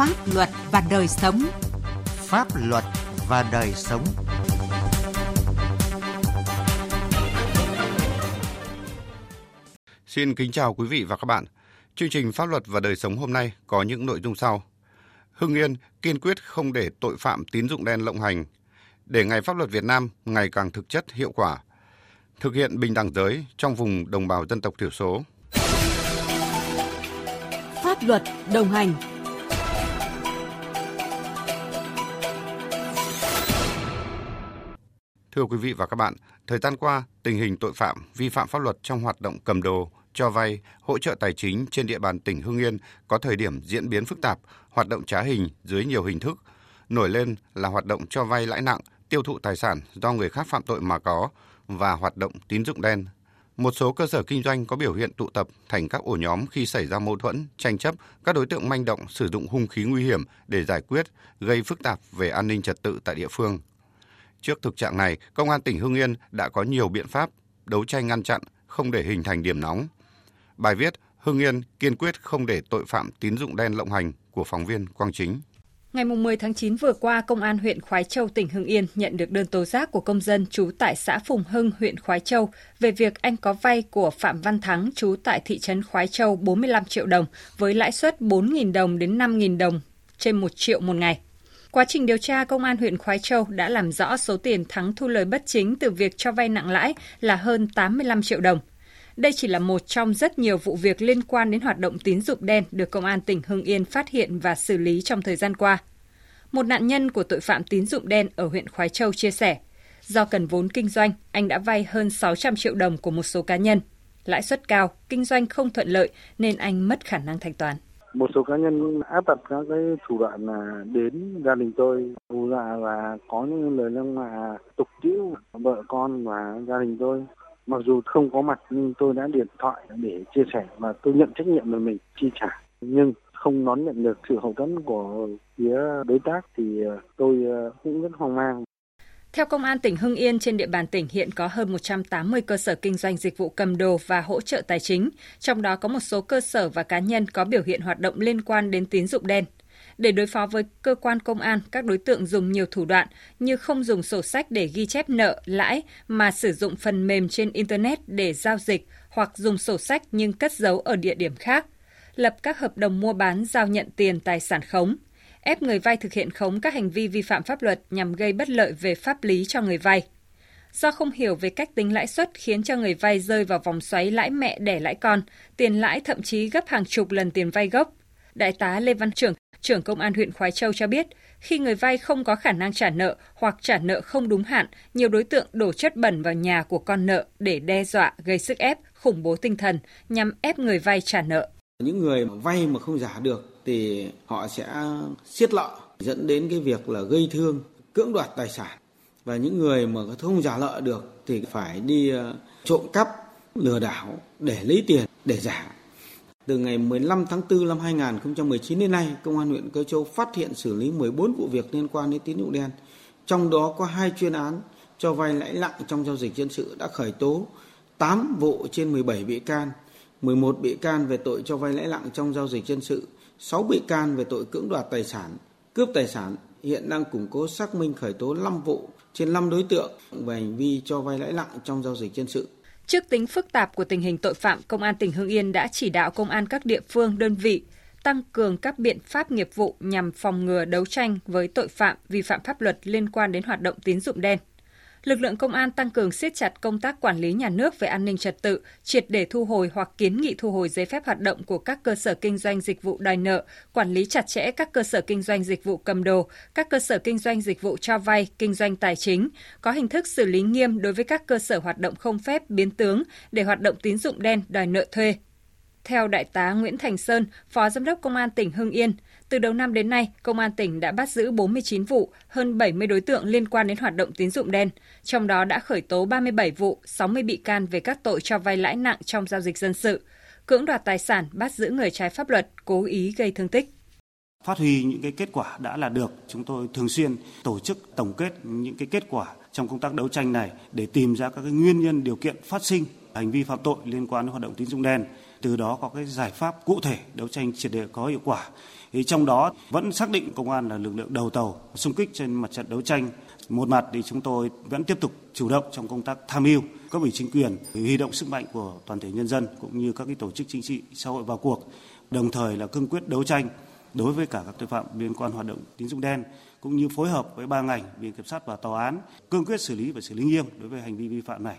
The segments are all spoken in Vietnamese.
Pháp luật và đời sống. Pháp luật và đời sống. Xin kính chào quý vị và các bạn. Chương trình Pháp luật và đời sống hôm nay có những nội dung sau. Hưng Yên kiên quyết không để tội phạm tín dụng đen lộng hành, để ngày pháp luật Việt Nam ngày càng thực chất hiệu quả, thực hiện bình đẳng giới trong vùng đồng bào dân tộc thiểu số. Pháp luật đồng hành Thưa quý vị và các bạn, thời gian qua, tình hình tội phạm vi phạm pháp luật trong hoạt động cầm đồ, cho vay, hỗ trợ tài chính trên địa bàn tỉnh Hưng Yên có thời điểm diễn biến phức tạp, hoạt động trá hình dưới nhiều hình thức. Nổi lên là hoạt động cho vay lãi nặng, tiêu thụ tài sản do người khác phạm tội mà có và hoạt động tín dụng đen. Một số cơ sở kinh doanh có biểu hiện tụ tập thành các ổ nhóm khi xảy ra mâu thuẫn, tranh chấp, các đối tượng manh động sử dụng hung khí nguy hiểm để giải quyết, gây phức tạp về an ninh trật tự tại địa phương. Trước thực trạng này, Công an tỉnh Hưng Yên đã có nhiều biện pháp đấu tranh ngăn chặn, không để hình thành điểm nóng. Bài viết Hưng Yên kiên quyết không để tội phạm tín dụng đen lộng hành của phóng viên Quang Chính. Ngày 10 tháng 9 vừa qua, Công an huyện Khói Châu, tỉnh Hưng Yên nhận được đơn tố giác của công dân trú tại xã Phùng Hưng, huyện Khói Châu về việc anh có vay của Phạm Văn Thắng trú tại thị trấn Khói Châu 45 triệu đồng với lãi suất 4.000 đồng đến 5.000 đồng trên 1 triệu một ngày. Quá trình điều tra, Công an huyện Khói Châu đã làm rõ số tiền Thắng thu lời bất chính từ việc cho vay nặng lãi là hơn 85 triệu đồng. Đây chỉ là một trong rất nhiều vụ việc liên quan đến hoạt động tín dụng đen được Công an tỉnh Hưng Yên phát hiện và xử lý trong thời gian qua. Một nạn nhân của tội phạm tín dụng đen ở huyện Khói Châu chia sẻ, do cần vốn kinh doanh, anh đã vay hơn 600 triệu đồng của một số cá nhân. Lãi suất cao, kinh doanh không thuận lợi nên anh mất khả năng thanh toán một số cá nhân áp đặt các cái thủ đoạn là đến gia đình tôi hù dọa dạ và có những lời lăng mạ tục tĩu vợ con và gia đình tôi. Mặc dù không có mặt, nhưng tôi đã điện thoại để chia sẻ và tôi nhận trách nhiệm về mình chi trả. Nhưng không đón nhận được sự hậu thuẫn của phía đối tác thì ờ, tôi ờ, cũng rất hoang mang theo Công an tỉnh Hưng Yên, trên địa bàn tỉnh hiện có hơn 180 cơ sở kinh doanh dịch vụ cầm đồ và hỗ trợ tài chính, trong đó có một số cơ sở và cá nhân có biểu hiện hoạt động liên quan đến tín dụng đen. Để đối phó với cơ quan công an, các đối tượng dùng nhiều thủ đoạn như không dùng sổ sách để ghi chép nợ, lãi mà sử dụng phần mềm trên Internet để giao dịch hoặc dùng sổ sách nhưng cất giấu ở địa điểm khác, lập các hợp đồng mua bán giao nhận tiền tài sản khống, ép người vay thực hiện khống các hành vi vi phạm pháp luật nhằm gây bất lợi về pháp lý cho người vay. Do không hiểu về cách tính lãi suất khiến cho người vay rơi vào vòng xoáy lãi mẹ đẻ lãi con, tiền lãi thậm chí gấp hàng chục lần tiền vay gốc. Đại tá Lê Văn Trưởng, trưởng công an huyện Khói Châu cho biết, khi người vay không có khả năng trả nợ hoặc trả nợ không đúng hạn, nhiều đối tượng đổ chất bẩn vào nhà của con nợ để đe dọa, gây sức ép, khủng bố tinh thần nhằm ép người vay trả nợ. Những người vay mà không giả được thì họ sẽ siết lợ dẫn đến cái việc là gây thương, cưỡng đoạt tài sản và những người mà không giả lợ được thì phải đi ờ, trộm cắp, lừa đảo để lấy tiền để giả. Từ ngày 15 tháng 4 năm 2019 đến nay, Công an huyện Cơ Châu phát hiện xử lý 14 vụ việc liên quan đến tín dụng đen. Trong đó có hai chuyên án cho vay lãi nặng trong giao dịch dân sự đã khởi tố 8 vụ trên 17 bị can, 11 bị can về tội cho vay lãi nặng trong giao dịch dân sự, 6 bị can về tội cưỡng đoạt tài sản, cướp tài sản, hiện đang củng cố xác minh khởi tố 5 vụ trên 5 đối tượng về hành vi cho vay lãi nặng trong giao dịch dân sự. Trước tính phức tạp của tình hình tội phạm, Công an tỉnh Hưng Yên đã chỉ đạo công an các địa phương, đơn vị tăng cường các biện pháp nghiệp vụ nhằm phòng ngừa đấu tranh với tội phạm vi phạm pháp luật liên quan đến hoạt động tín dụng đen lực lượng công an tăng cường siết chặt công tác quản lý nhà nước về an ninh trật tự, triệt để thu hồi hoặc kiến nghị thu hồi giấy phép hoạt động của các cơ sở kinh doanh dịch vụ đòi nợ, quản lý chặt chẽ các cơ sở kinh doanh dịch vụ cầm đồ, các cơ sở kinh doanh dịch vụ cho vay, kinh doanh tài chính, có hình thức xử lý nghiêm đối với các cơ sở hoạt động không phép biến tướng để hoạt động tín dụng đen đòi nợ thuê. Theo Đại tá Nguyễn Thành Sơn, Phó Giám đốc Công an tỉnh Hưng Yên, từ đầu năm đến nay, Công an tỉnh đã bắt giữ 49 vụ, hơn 70 đối tượng liên quan đến hoạt động tín dụng đen. Trong đó đã khởi tố 37 vụ, 60 bị can về các tội cho vay lãi nặng trong giao dịch dân sự, cưỡng đoạt tài sản, bắt giữ người trái pháp luật, cố ý gây thương tích. Phát huy những cái kết quả đã là được, chúng tôi thường xuyên tổ chức tổng kết những cái kết quả trong công tác đấu tranh này để tìm ra các cái nguyên nhân điều kiện phát sinh hành vi phạm tội liên quan đến hoạt động tín dụng đen từ đó có cái giải pháp cụ thể đấu tranh triệt để có hiệu quả. Thì trong đó vẫn xác định công an là lực lượng đầu tàu, xung kích trên mặt trận đấu tranh. Một mặt thì chúng tôi vẫn tiếp tục chủ động trong công tác tham mưu, cấp ủy chính quyền, huy động sức mạnh của toàn thể nhân dân cũng như các cái tổ chức chính trị, xã hội vào cuộc đồng thời là cương quyết đấu tranh đối với cả các tội phạm liên quan hoạt động tín dụng đen, cũng như phối hợp với ba ngành, viện kiểm sát và tòa án, cương quyết xử lý và xử lý nghiêm đối với hành vi vi phạm này.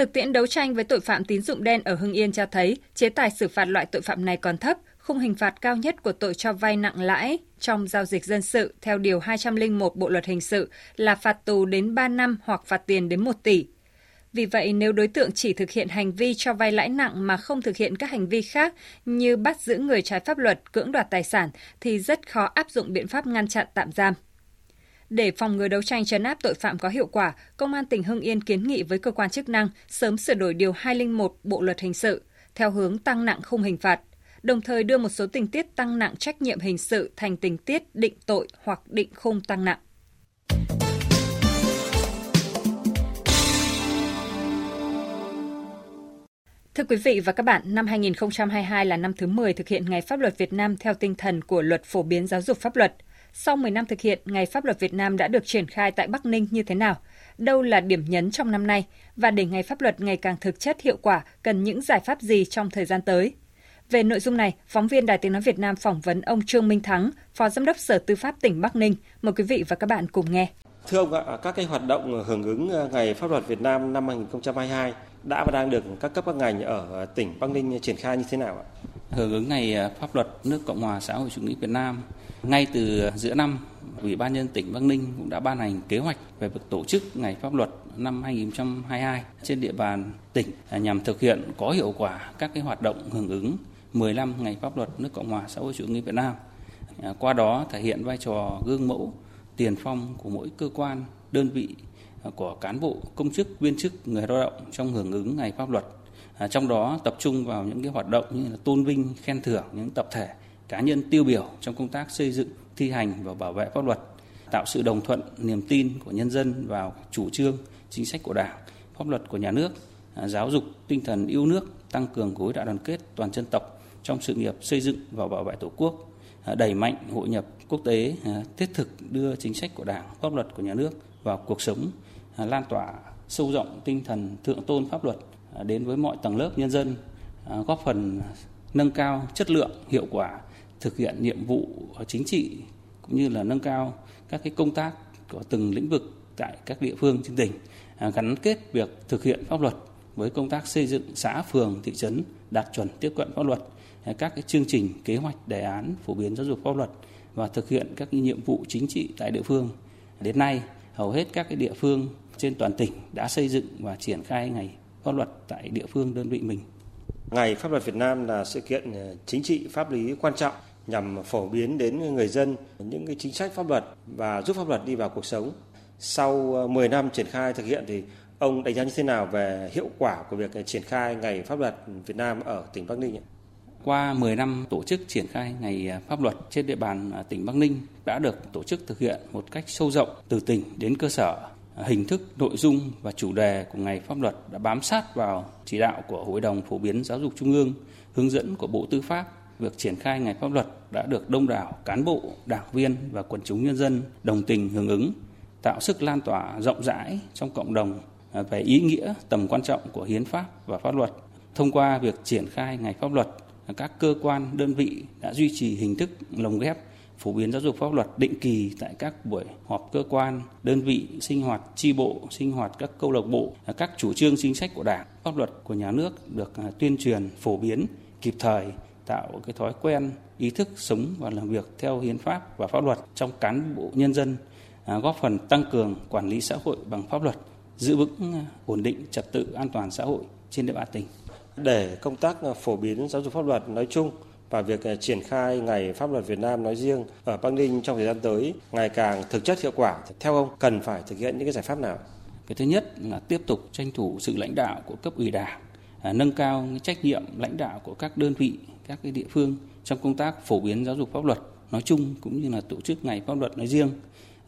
Thực tiễn đấu tranh với tội phạm tín dụng đen ở Hưng Yên cho thấy chế tài xử phạt loại tội phạm này còn thấp, khung hình phạt cao nhất của tội cho vay nặng lãi trong giao dịch dân sự theo Điều 201 Bộ Luật Hình sự là phạt tù đến 3 năm hoặc phạt tiền đến 1 tỷ. Vì vậy, nếu đối tượng chỉ thực hiện hành vi cho vay lãi nặng mà không thực hiện các hành vi khác như bắt giữ người trái pháp luật, cưỡng đoạt tài sản thì rất khó áp dụng biện pháp ngăn chặn tạm giam. Để phòng ngừa đấu tranh chấn áp tội phạm có hiệu quả, Công an tỉnh Hưng Yên kiến nghị với cơ quan chức năng sớm sửa đổi Điều 201 Bộ Luật Hình sự theo hướng tăng nặng khung hình phạt, đồng thời đưa một số tình tiết tăng nặng trách nhiệm hình sự thành tình tiết định tội hoặc định khung tăng nặng. Thưa quý vị và các bạn, năm 2022 là năm thứ 10 thực hiện Ngày Pháp luật Việt Nam theo tinh thần của Luật Phổ biến Giáo dục Pháp luật. Sau 10 năm thực hiện, Ngày Pháp luật Việt Nam đã được triển khai tại Bắc Ninh như thế nào? Đâu là điểm nhấn trong năm nay? Và để Ngày Pháp luật ngày càng thực chất hiệu quả, cần những giải pháp gì trong thời gian tới? Về nội dung này, phóng viên Đài Tiếng Nói Việt Nam phỏng vấn ông Trương Minh Thắng, Phó Giám đốc Sở Tư pháp tỉnh Bắc Ninh. Mời quý vị và các bạn cùng nghe. Thưa ông ạ, các cái hoạt động hưởng ứng ờ, Ngày Pháp luật Việt Nam năm 2022 đã và đang được các cấp các ngành ở tỉnh Bắc Ninh triển khai như thế nào ạ? Hưởng ứng ngày à, pháp luật nước Cộng hòa xã hội chủ nghĩa Việt Nam, ngay từ giữa năm, Ủy ban nhân tỉnh Bắc Ninh cũng đã ban hành kế hoạch về việc tổ chức ngày pháp luật năm 2022 trên địa bàn tỉnh à, nhằm thực hiện có hiệu quả các cái hoạt động hưởng ứng 15 ngày pháp luật nước Cộng hòa xã hội chủ nghĩa Việt Nam. À, qua đó thể hiện vai trò gương mẫu, tiền phong của mỗi cơ quan, đơn vị của cán bộ, công chức, viên chức, người lao động trong hưởng ứng ngày pháp luật. À, trong đó tập trung vào những cái hoạt động như là tôn vinh, khen thưởng những tập thể, cá nhân tiêu biểu trong công tác xây dựng, thi hành và bảo vệ pháp luật, tạo sự đồng thuận, niềm tin của nhân dân vào chủ trương, chính sách của Đảng, pháp luật của nhà nước, à, giáo dục tinh thần yêu nước, tăng cường khối đại đoàn kết toàn dân tộc trong sự nghiệp xây dựng và bảo vệ Tổ quốc, à, đẩy mạnh hội nhập quốc tế, thiết thực đưa chính sách của Đảng, pháp luật của nhà nước vào cuộc sống lan tỏa sâu rộng tinh thần thượng tôn pháp luật đến với mọi tầng lớp nhân dân, à, góp phần nâng cao chất lượng, hiệu quả thực hiện nhiệm vụ chính trị cũng như là nâng cao các cái công tác của từng lĩnh vực tại các địa phương trên tỉnh à, gắn kết việc thực hiện pháp luật với công tác xây dựng xã phường thị trấn đạt chuẩn tiếp cận pháp luật à, các cái chương trình kế hoạch đề án phổ biến giáo dục pháp luật và thực hiện các cái nhiệm vụ chính trị tại địa phương. Đến nay hầu hết các cái địa phương trên toàn tỉnh đã xây dựng và triển khai ngày pháp luật tại địa phương đơn vị mình. Ngày pháp luật Việt Nam là sự kiện ờ, chính trị pháp lý quan trọng nhằm phổ biến đến người dân những cái chính sách pháp luật và giúp pháp luật đi vào cuộc sống. Sau 10 ờ, năm triển khai thực hiện thì ông đánh giá như thế nào về hiệu quả của việc triển khai ngày pháp luật Việt Nam ở tỉnh Bắc Ninh? Qua 10 năm tổ chức triển khai ngày pháp luật trên địa bàn tỉnh Bắc Ninh đã được tổ chức thực hiện một cách sâu rộng từ tỉnh đến cơ sở hình thức, nội dung và chủ đề của ngày pháp luật đã bám sát vào chỉ đạo của Hội đồng Phổ biến Giáo dục Trung ương, hướng dẫn của Bộ Tư pháp. Việc triển khai ngày pháp luật đã được đông đảo cán bộ, đảng viên và quần chúng nhân dân đồng tình hưởng ứng, tạo sức lan tỏa rộng rãi trong cộng đồng về ý nghĩa tầm quan trọng của hiến pháp và pháp luật. Thông qua việc triển khai ngày pháp luật, các cơ quan, đơn vị đã duy trì hình thức lồng ghép phổ biến giáo dục pháp luật định kỳ tại các buổi họp cơ quan, đơn vị, sinh hoạt tri bộ, sinh hoạt các câu lạc bộ, các chủ trương chính sách của Đảng, pháp luật của nhà nước được à, tuyên truyền phổ biến kịp thời tạo cái thói quen ý thức sống và làm việc theo hiến pháp và pháp luật trong cán bộ nhân dân à, góp phần tăng cường quản lý xã hội bằng pháp luật giữ vững à, ổn định trật tự an toàn xã hội trên địa bàn tỉnh. Để công tác phổ biến giáo dục pháp luật nói chung và việc à, triển khai ngày pháp luật Việt Nam nói riêng ở Bắc Ninh trong thời gian tới ngày càng thực chất hiệu quả. Theo ông cần phải thực hiện những cái giải pháp nào? Cái thứ nhất là tiếp tục tranh thủ sự lãnh đạo của cấp ủy Đảng, à, nâng cao trách nhiệm lãnh đạo của các đơn vị, các cái địa phương trong công tác phổ biến giáo dục pháp luật nói chung cũng như là tổ chức ngày pháp luật nói riêng.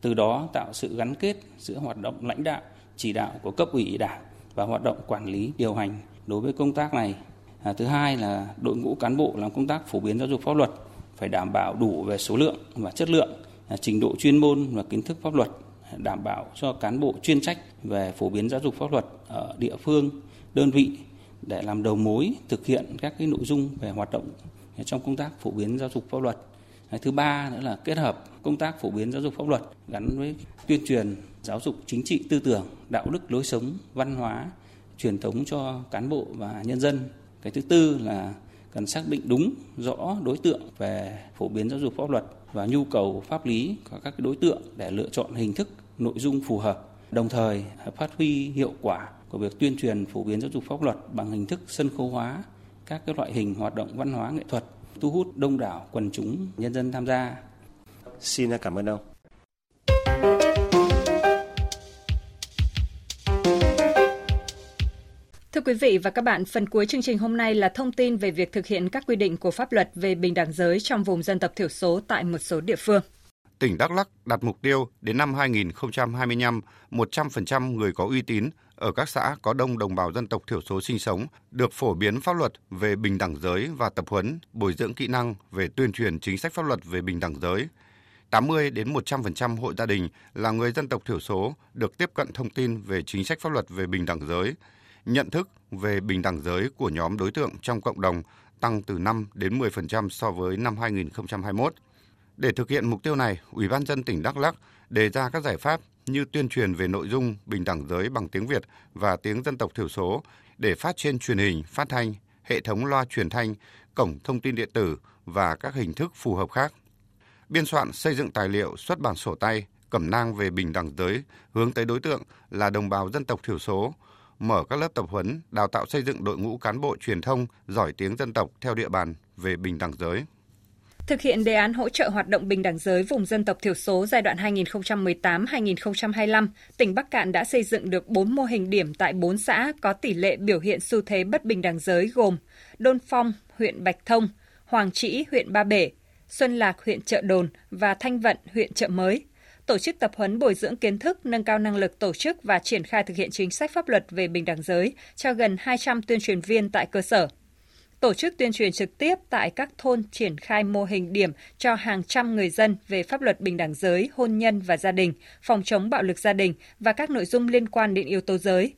Từ đó tạo sự gắn kết giữa hoạt động lãnh đạo, chỉ đạo của cấp ủy Đảng và hoạt động quản lý điều hành đối với công tác này À, thứ hai là đội ngũ cán bộ làm công tác phổ biến giáo dục pháp luật phải đảm bảo đủ về số lượng và chất lượng, à, trình độ chuyên môn và kiến thức pháp luật, à, đảm bảo cho cán bộ chuyên trách về phổ biến giáo dục pháp luật ở địa phương, đơn vị để làm đầu mối thực hiện các cái nội dung về hoạt động à, trong công tác phổ biến giáo dục pháp luật. À, thứ ba nữa là kết hợp công tác phổ biến giáo dục pháp luật gắn với tuyên truyền giáo dục chính trị tư tưởng, đạo đức lối sống, văn hóa, truyền thống cho cán bộ và nhân dân. Cái thứ tư là cần xác định đúng rõ đối tượng về phổ biến giáo dục pháp luật và nhu cầu pháp lý của các đối tượng để lựa chọn hình thức, nội dung phù hợp, đồng thời phát huy hiệu quả của việc tuyên truyền phổ biến giáo dục pháp luật bằng hình thức sân khấu hóa các cái loại hình hoạt động văn hóa nghệ thuật thu hút đông đảo quần chúng nhân dân tham gia. Xin cảm ơn ông. Thưa quý vị và các bạn, phần cuối chương trình hôm nay là thông tin về việc thực hiện các quy định của pháp luật về bình đẳng giới trong vùng dân tộc thiểu số tại một số địa phương. Tỉnh Đắk Lắk đặt mục tiêu đến năm 2025, 100% người có uy tín ở các xã có đông đồng bào dân tộc thiểu số sinh sống được phổ biến pháp luật về bình đẳng giới và tập huấn, bồi dưỡng kỹ năng về tuyên truyền chính sách pháp luật về bình đẳng giới. 80 đến 100% hộ gia đình là người dân tộc thiểu số được tiếp cận thông tin về chính sách pháp luật về bình đẳng giới, nhận thức về bình đẳng giới của nhóm đối tượng trong cộng đồng tăng từ 5 đến 10% so với năm 2021. Để thực hiện mục tiêu này, Ủy ban dân tỉnh Đắk Lắk đề ra các giải pháp như tuyên truyền về nội dung bình đẳng giới bằng tiếng Việt và tiếng dân tộc thiểu số để phát trên truyền hình, phát thanh, hệ thống loa truyền thanh, cổng thông tin điện tử và các hình thức phù hợp khác. Biên soạn xây dựng tài liệu xuất bản sổ tay, cẩm nang về bình đẳng giới hướng tới đối tượng là đồng bào dân tộc thiểu số, mở các lớp tập huấn, đào tạo xây dựng đội ngũ cán bộ truyền thông giỏi tiếng dân tộc theo địa bàn về bình đẳng giới. Thực hiện đề án hỗ trợ hoạt động bình đẳng giới vùng dân tộc thiểu số giai đoạn 2018-2025, tỉnh Bắc Cạn đã xây dựng được 4 mô hình điểm tại 4 xã có tỷ lệ biểu hiện xu thế bất bình đẳng giới gồm Đôn Phong, huyện Bạch Thông, Hoàng Trĩ, huyện Ba Bể, Xuân Lạc, huyện Chợ Đồn và Thanh Vận, huyện Chợ Mới tổ chức tập huấn bồi dưỡng kiến thức, nâng cao năng lực tổ chức và triển khai thực hiện chính sách pháp luật về bình đẳng giới cho gần 200 tuyên truyền viên tại cơ sở tổ chức tuyên truyền trực tiếp tại các thôn triển khai mô hình điểm cho hàng trăm người dân về pháp luật bình đẳng giới, hôn nhân và gia đình, phòng chống bạo lực gia đình và các nội dung liên quan đến yếu tố giới.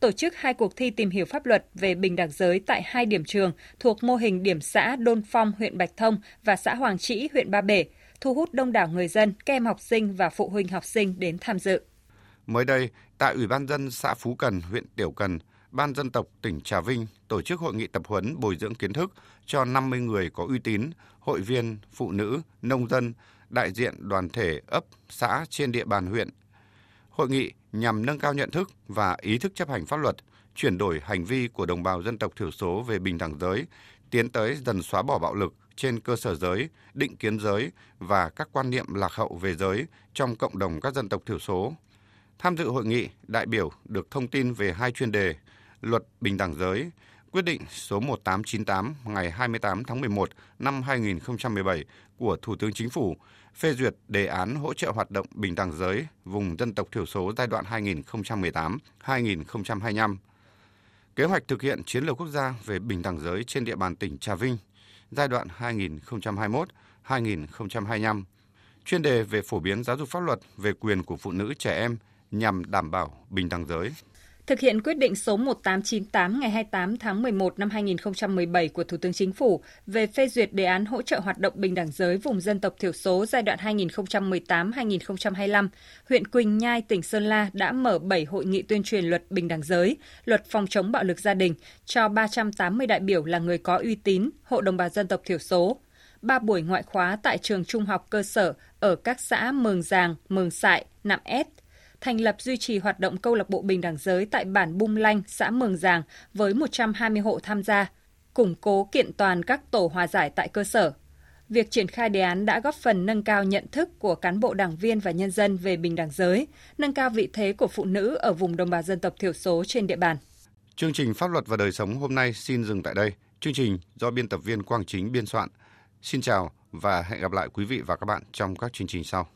Tổ chức hai cuộc thi tìm hiểu pháp luật về bình đẳng giới tại hai điểm trường thuộc mô hình điểm xã Đôn Phong, huyện Bạch Thông và xã Hoàng Trĩ, huyện Ba Bể, thu hút đông đảo người dân, các em học sinh và phụ huynh học sinh đến tham dự. Mới đây, tại Ủy ban dân xã Phú Cần, huyện Tiểu Cần, Ban dân tộc tỉnh Trà Vinh tổ chức hội nghị tập huấn bồi dưỡng kiến thức cho 50 người có uy tín, hội viên, phụ nữ, nông dân, đại diện đoàn thể ấp, xã trên địa bàn huyện. Hội nghị nhằm nâng cao nhận thức và ý thức chấp hành pháp luật, chuyển đổi hành vi của đồng bào dân tộc thiểu số về bình đẳng giới, tiến tới dần xóa bỏ bạo lực trên cơ sở giới, định kiến giới và các quan niệm lạc hậu về giới trong cộng đồng các dân tộc thiểu số. Tham dự hội nghị, đại biểu được thông tin về hai chuyên đề Luật Bình đẳng giới, quyết định số 1898 ngày 28 tháng 11 năm 2017 của Thủ tướng Chính phủ phê duyệt đề án hỗ trợ hoạt động bình đẳng giới vùng dân tộc thiểu số giai đoạn 2018-2025. Kế hoạch thực hiện chiến lược quốc gia về bình đẳng giới trên địa bàn tỉnh Trà Vinh giai đoạn 2021-2025. Chuyên đề về phổ biến giáo dục pháp luật về quyền của phụ nữ trẻ em nhằm đảm bảo bình đẳng giới thực hiện quyết định số 1898 ngày 28 tháng 11 năm 2017 của Thủ tướng Chính phủ về phê duyệt đề án hỗ trợ hoạt động bình đẳng giới vùng dân tộc thiểu số giai đoạn 2018-2025, huyện Quỳnh Nhai, tỉnh Sơn La đã mở 7 hội nghị tuyên truyền luật bình đẳng giới, luật phòng chống bạo lực gia đình cho 380 đại biểu là người có uy tín, hộ đồng bào dân tộc thiểu số, ba buổi ngoại khóa tại trường trung học cơ sở ở các xã Mường Giàng, Mường Sại, Nạm Ét, thành lập duy trì hoạt động câu lạc bộ bình đẳng giới tại bản Bung Lanh, xã Mường Giàng với 120 hộ tham gia, củng cố kiện toàn các tổ hòa giải tại cơ sở. Việc triển khai đề án đã góp phần nâng cao nhận thức của cán bộ đảng viên và nhân dân về bình đẳng giới, nâng cao vị thế của phụ nữ ở vùng đồng bào dân tộc thiểu số trên địa bàn. Chương trình Pháp luật và đời sống hôm nay xin dừng tại đây. Chương trình do biên tập viên Quang Chính biên soạn. Xin chào và hẹn gặp lại quý vị và các bạn trong các chương trình sau.